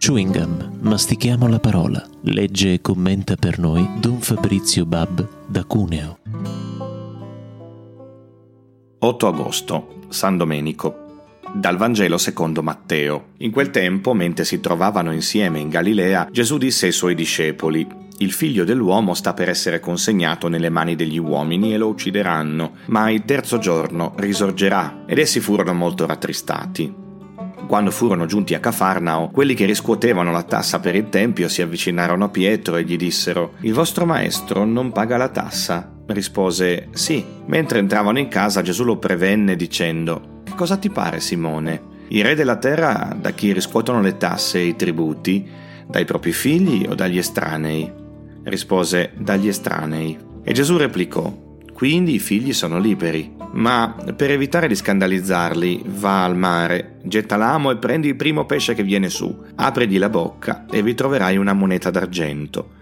Chewing Gum, mastichiamo la parola. Legge e commenta per noi Don Fabrizio Bab da Cuneo. 8 agosto, San Domenico. Dal Vangelo secondo Matteo. In quel tempo, mentre si trovavano insieme in Galilea, Gesù disse ai suoi discepoli: Il figlio dell'uomo sta per essere consegnato nelle mani degli uomini e lo uccideranno, ma il terzo giorno risorgerà. Ed essi furono molto rattristati. Quando furono giunti a Cafarnao, quelli che riscuotevano la tassa per il tempio si avvicinarono a Pietro e gli dissero: Il vostro maestro non paga la tassa? Rispose: Sì. Mentre entravano in casa, Gesù lo prevenne dicendo: Che cosa ti pare, Simone? I re della terra da chi riscuotono le tasse e i tributi? Dai propri figli o dagli estranei? Rispose: Dagli estranei. E Gesù replicò: quindi i figli sono liberi. Ma per evitare di scandalizzarli, va al mare, getta l'amo e prendi il primo pesce che viene su, aprigli la bocca e vi troverai una moneta d'argento.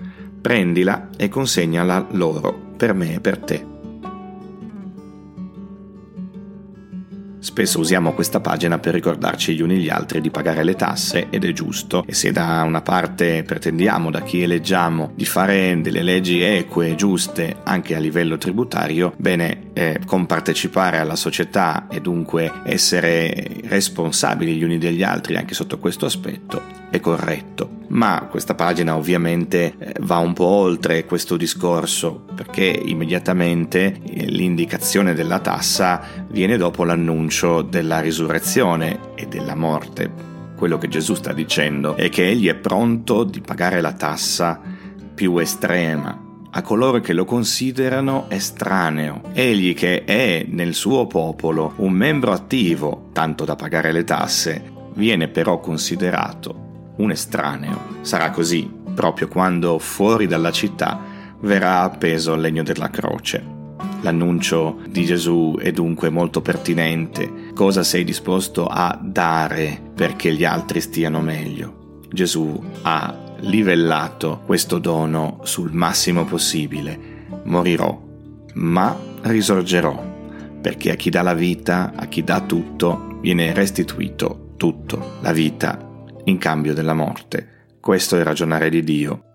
Prendila e consegnala loro, per me e per te. Spesso usiamo questa pagina per ricordarci gli uni gli altri di pagare le tasse ed è giusto e se da una parte pretendiamo da chi eleggiamo di fare delle leggi eque e giuste anche a livello tributario, bene, eh, compartecipare alla società e dunque essere responsabili gli uni degli altri anche sotto questo aspetto è corretto. Ma questa pagina ovviamente eh, va un po' oltre questo discorso perché immediatamente eh, l'indicazione della tassa viene dopo l'annuncio della risurrezione e della morte. Quello che Gesù sta dicendo è che egli è pronto di pagare la tassa più estrema a coloro che lo considerano estraneo. Egli che è nel suo popolo un membro attivo, tanto da pagare le tasse, viene però considerato un estraneo. Sarà così proprio quando fuori dalla città verrà appeso il legno della croce. L'annuncio di Gesù è dunque molto pertinente. Cosa sei disposto a dare perché gli altri stiano meglio? Gesù ha livellato questo dono sul massimo possibile. Morirò, ma risorgerò, perché a chi dà la vita, a chi dà tutto, viene restituito tutto. La vita in cambio della morte. Questo è ragionare di Dio